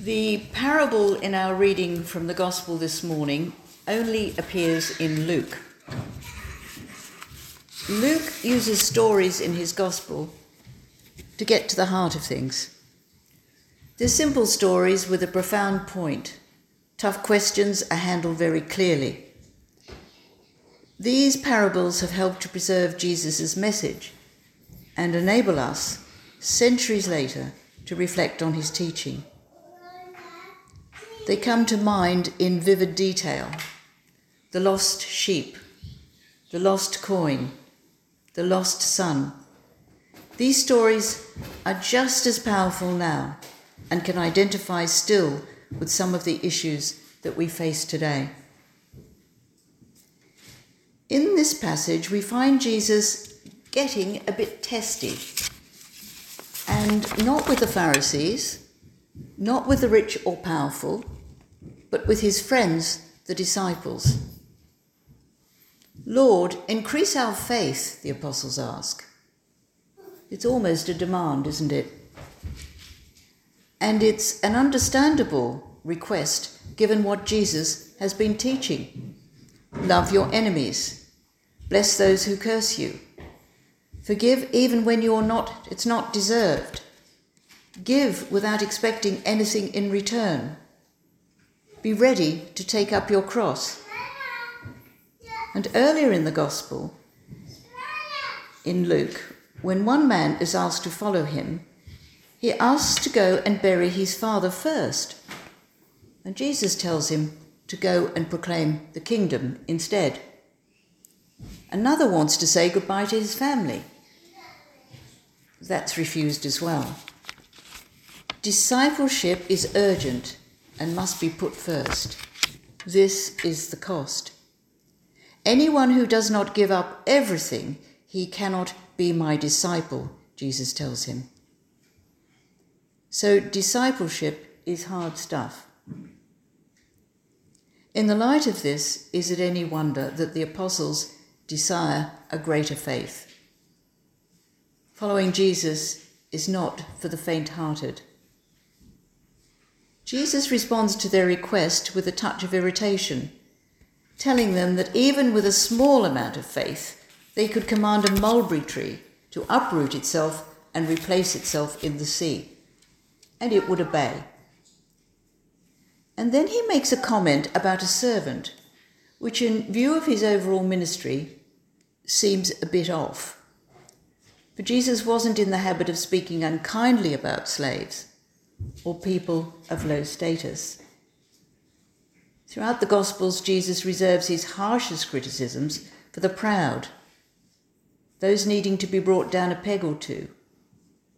The parable in our reading from the Gospel this morning only appears in Luke. Luke uses stories in his Gospel to get to the heart of things. They're simple stories with a profound point. Tough questions are handled very clearly. These parables have helped to preserve Jesus' message and enable us, centuries later, to reflect on his teaching. They come to mind in vivid detail the lost sheep, the lost coin, the lost son. These stories are just as powerful now and can identify still with some of the issues that we face today. In this passage, we find Jesus getting a bit testy. And not with the Pharisees, not with the rich or powerful, but with his friends, the disciples. Lord, increase our faith, the apostles ask. It's almost a demand, isn't it? And it's an understandable request given what Jesus has been teaching. Love your enemies. Bless those who curse you. Forgive even when you're not it's not deserved. Give without expecting anything in return. Be ready to take up your cross. And earlier in the gospel in Luke, when one man is asked to follow him, he asks to go and bury his father first. And Jesus tells him to go and proclaim the kingdom instead. Another wants to say goodbye to his family. That's refused as well. Discipleship is urgent and must be put first. This is the cost. Anyone who does not give up everything, he cannot be my disciple, Jesus tells him. So, discipleship is hard stuff. In the light of this, is it any wonder that the apostles desire a greater faith? Following Jesus is not for the faint hearted. Jesus responds to their request with a touch of irritation, telling them that even with a small amount of faith, they could command a mulberry tree to uproot itself and replace itself in the sea and it would obey. And then he makes a comment about a servant, which, in view of his overall ministry, seems a bit off. For Jesus wasn't in the habit of speaking unkindly about slaves or people of low status. Throughout the Gospels, Jesus reserves his harshest criticisms for the proud, those needing to be brought down a peg or two.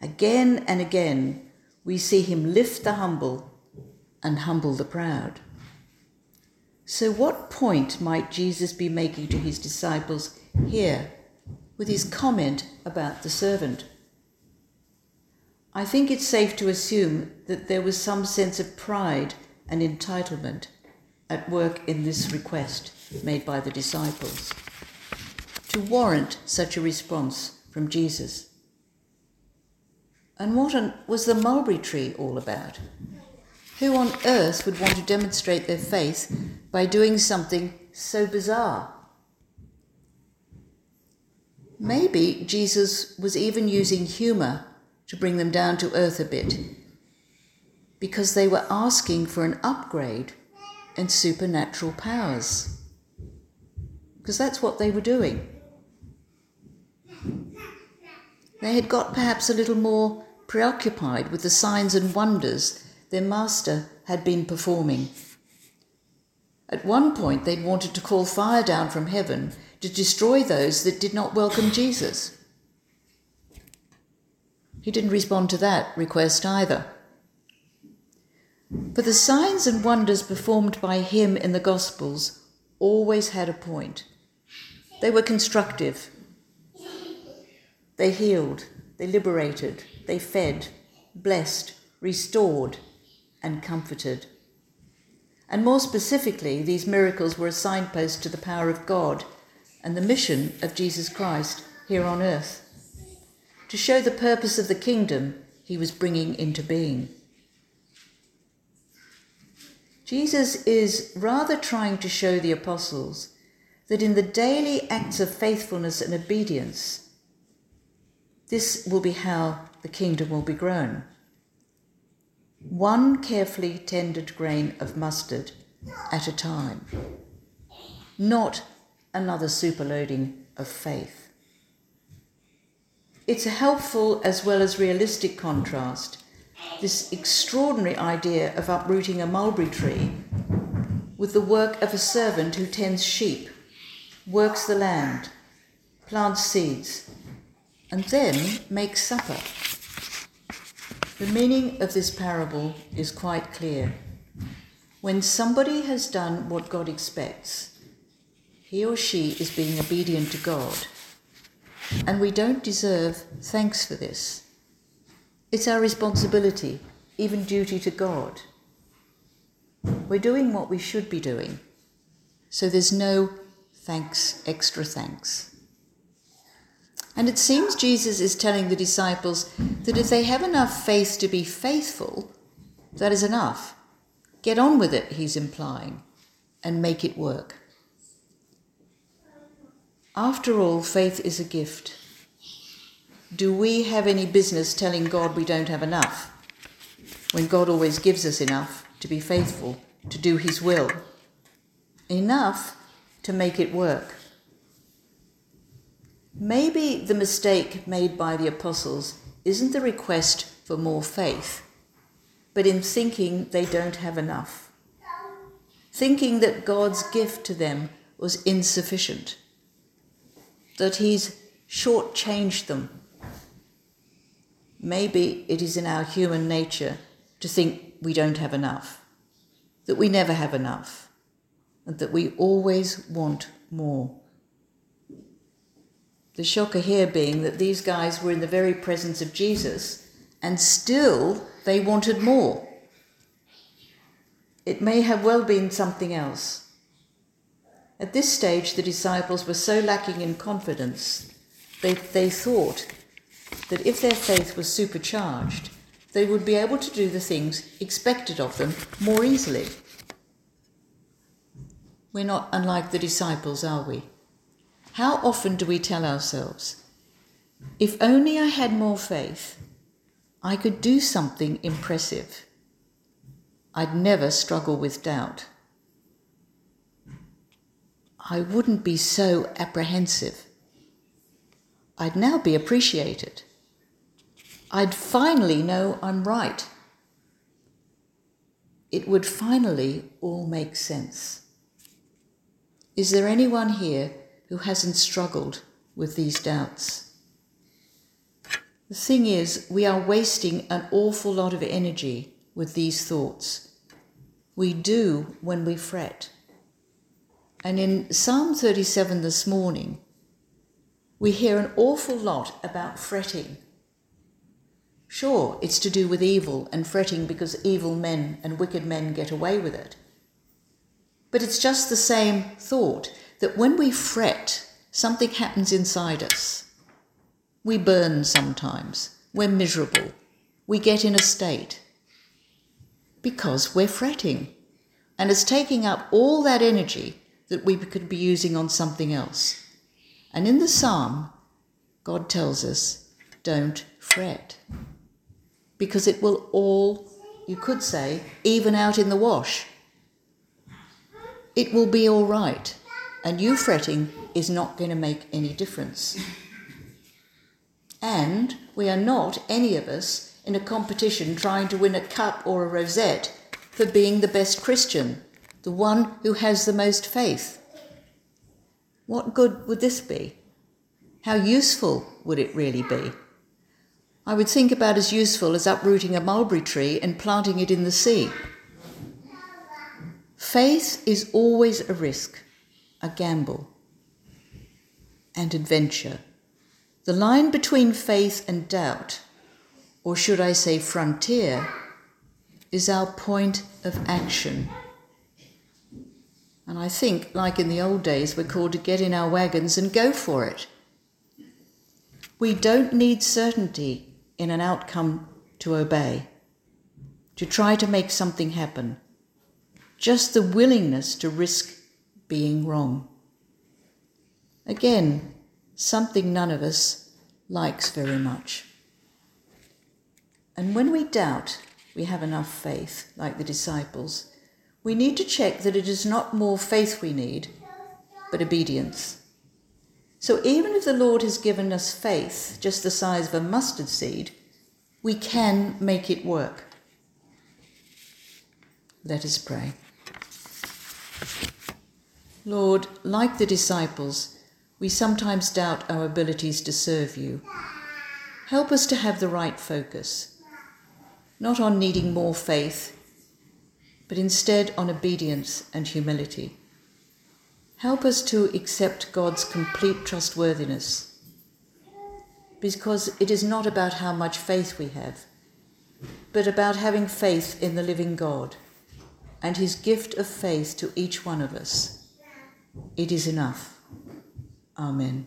Again and again, we see him lift the humble and humble the proud. So, what point might Jesus be making to his disciples here with his comment about the servant? I think it's safe to assume that there was some sense of pride and entitlement at work in this request made by the disciples to warrant such a response from Jesus. And what on, was the mulberry tree all about? Who on earth would want to demonstrate their faith by doing something so bizarre? Maybe Jesus was even using humour to bring them down to earth a bit, because they were asking for an upgrade in supernatural powers. Because that's what they were doing. They had got perhaps a little more preoccupied with the signs and wonders their master had been performing. At one point, they'd wanted to call fire down from heaven to destroy those that did not welcome Jesus. He didn't respond to that request either. But the signs and wonders performed by him in the Gospels always had a point. They were constructive, they healed, they liberated, they fed, blessed, restored, and comforted. And more specifically, these miracles were a signpost to the power of God and the mission of Jesus Christ here on earth to show the purpose of the kingdom he was bringing into being. Jesus is rather trying to show the apostles that in the daily acts of faithfulness and obedience, this will be how the kingdom will be grown. One carefully tended grain of mustard at a time, not another superloading of faith. It's a helpful as well as realistic contrast, this extraordinary idea of uprooting a mulberry tree with the work of a servant who tends sheep, works the land, plants seeds, and then makes supper. The meaning of this parable is quite clear. When somebody has done what God expects, he or she is being obedient to God. And we don't deserve thanks for this. It's our responsibility, even duty to God. We're doing what we should be doing, so there's no thanks, extra thanks. And it seems Jesus is telling the disciples that if they have enough faith to be faithful, that is enough. Get on with it, he's implying, and make it work. After all, faith is a gift. Do we have any business telling God we don't have enough when God always gives us enough to be faithful, to do His will? Enough to make it work. Maybe the mistake made by the apostles isn't the request for more faith, but in thinking they don't have enough, thinking that God's gift to them was insufficient that he's shortchanged them. Maybe it is in our human nature to think we don't have enough, that we never have enough, and that we always want more. The shocker here being that these guys were in the very presence of Jesus and still they wanted more. It may have well been something else. At this stage, the disciples were so lacking in confidence they, they thought that if their faith was supercharged, they would be able to do the things expected of them more easily. We're not unlike the disciples, are we? How often do we tell ourselves, if only I had more faith, I could do something impressive. I'd never struggle with doubt. I wouldn't be so apprehensive. I'd now be appreciated. I'd finally know I'm right. It would finally all make sense. Is there anyone here who hasn't struggled with these doubts? The thing is, we are wasting an awful lot of energy with these thoughts. We do when we fret. And in Psalm 37 this morning, we hear an awful lot about fretting. Sure, it's to do with evil and fretting because evil men and wicked men get away with it. But it's just the same thought that when we fret, something happens inside us. We burn sometimes, we're miserable, we get in a state because we're fretting. And it's taking up all that energy that we could be using on something else. And in the psalm, God tells us, don't fret. Because it will all, you could say, even out in the wash. It will be all right. And you fretting is not going to make any difference. And we are not, any of us, in a competition trying to win a cup or a rosette for being the best Christian the one who has the most faith. What good would this be? How useful would it really be? I would think about as useful as uprooting a mulberry tree and planting it in the sea. Faith is always a risk, a gamble, and adventure. The line between faith and doubt, or should I say frontier, is our point of action. And I think, like in the old days, we're called to get in our wagons and go for it. We don't need certainty in an outcome to obey, to try to make something happen. just the willingness to risk being wrong. Again, something none of us likes very much. And when we doubt we have enough faith, like the disciples, we need to check that it is not more faith we need, but obedience. So even if the Lord has given us faith just the size of a mustard seed, we can make it work. Let us pray. Lord, like the disciples, we sometimes doubt our abilities to serve you. Help us to have the right focus, not on needing more faith, but instead on obedience and humility. Help us to accept God's complete trustworthiness, because it is not about how much faith we have, but about having faith in the living God and his gift of faith to each one of us. It is enough. Amen.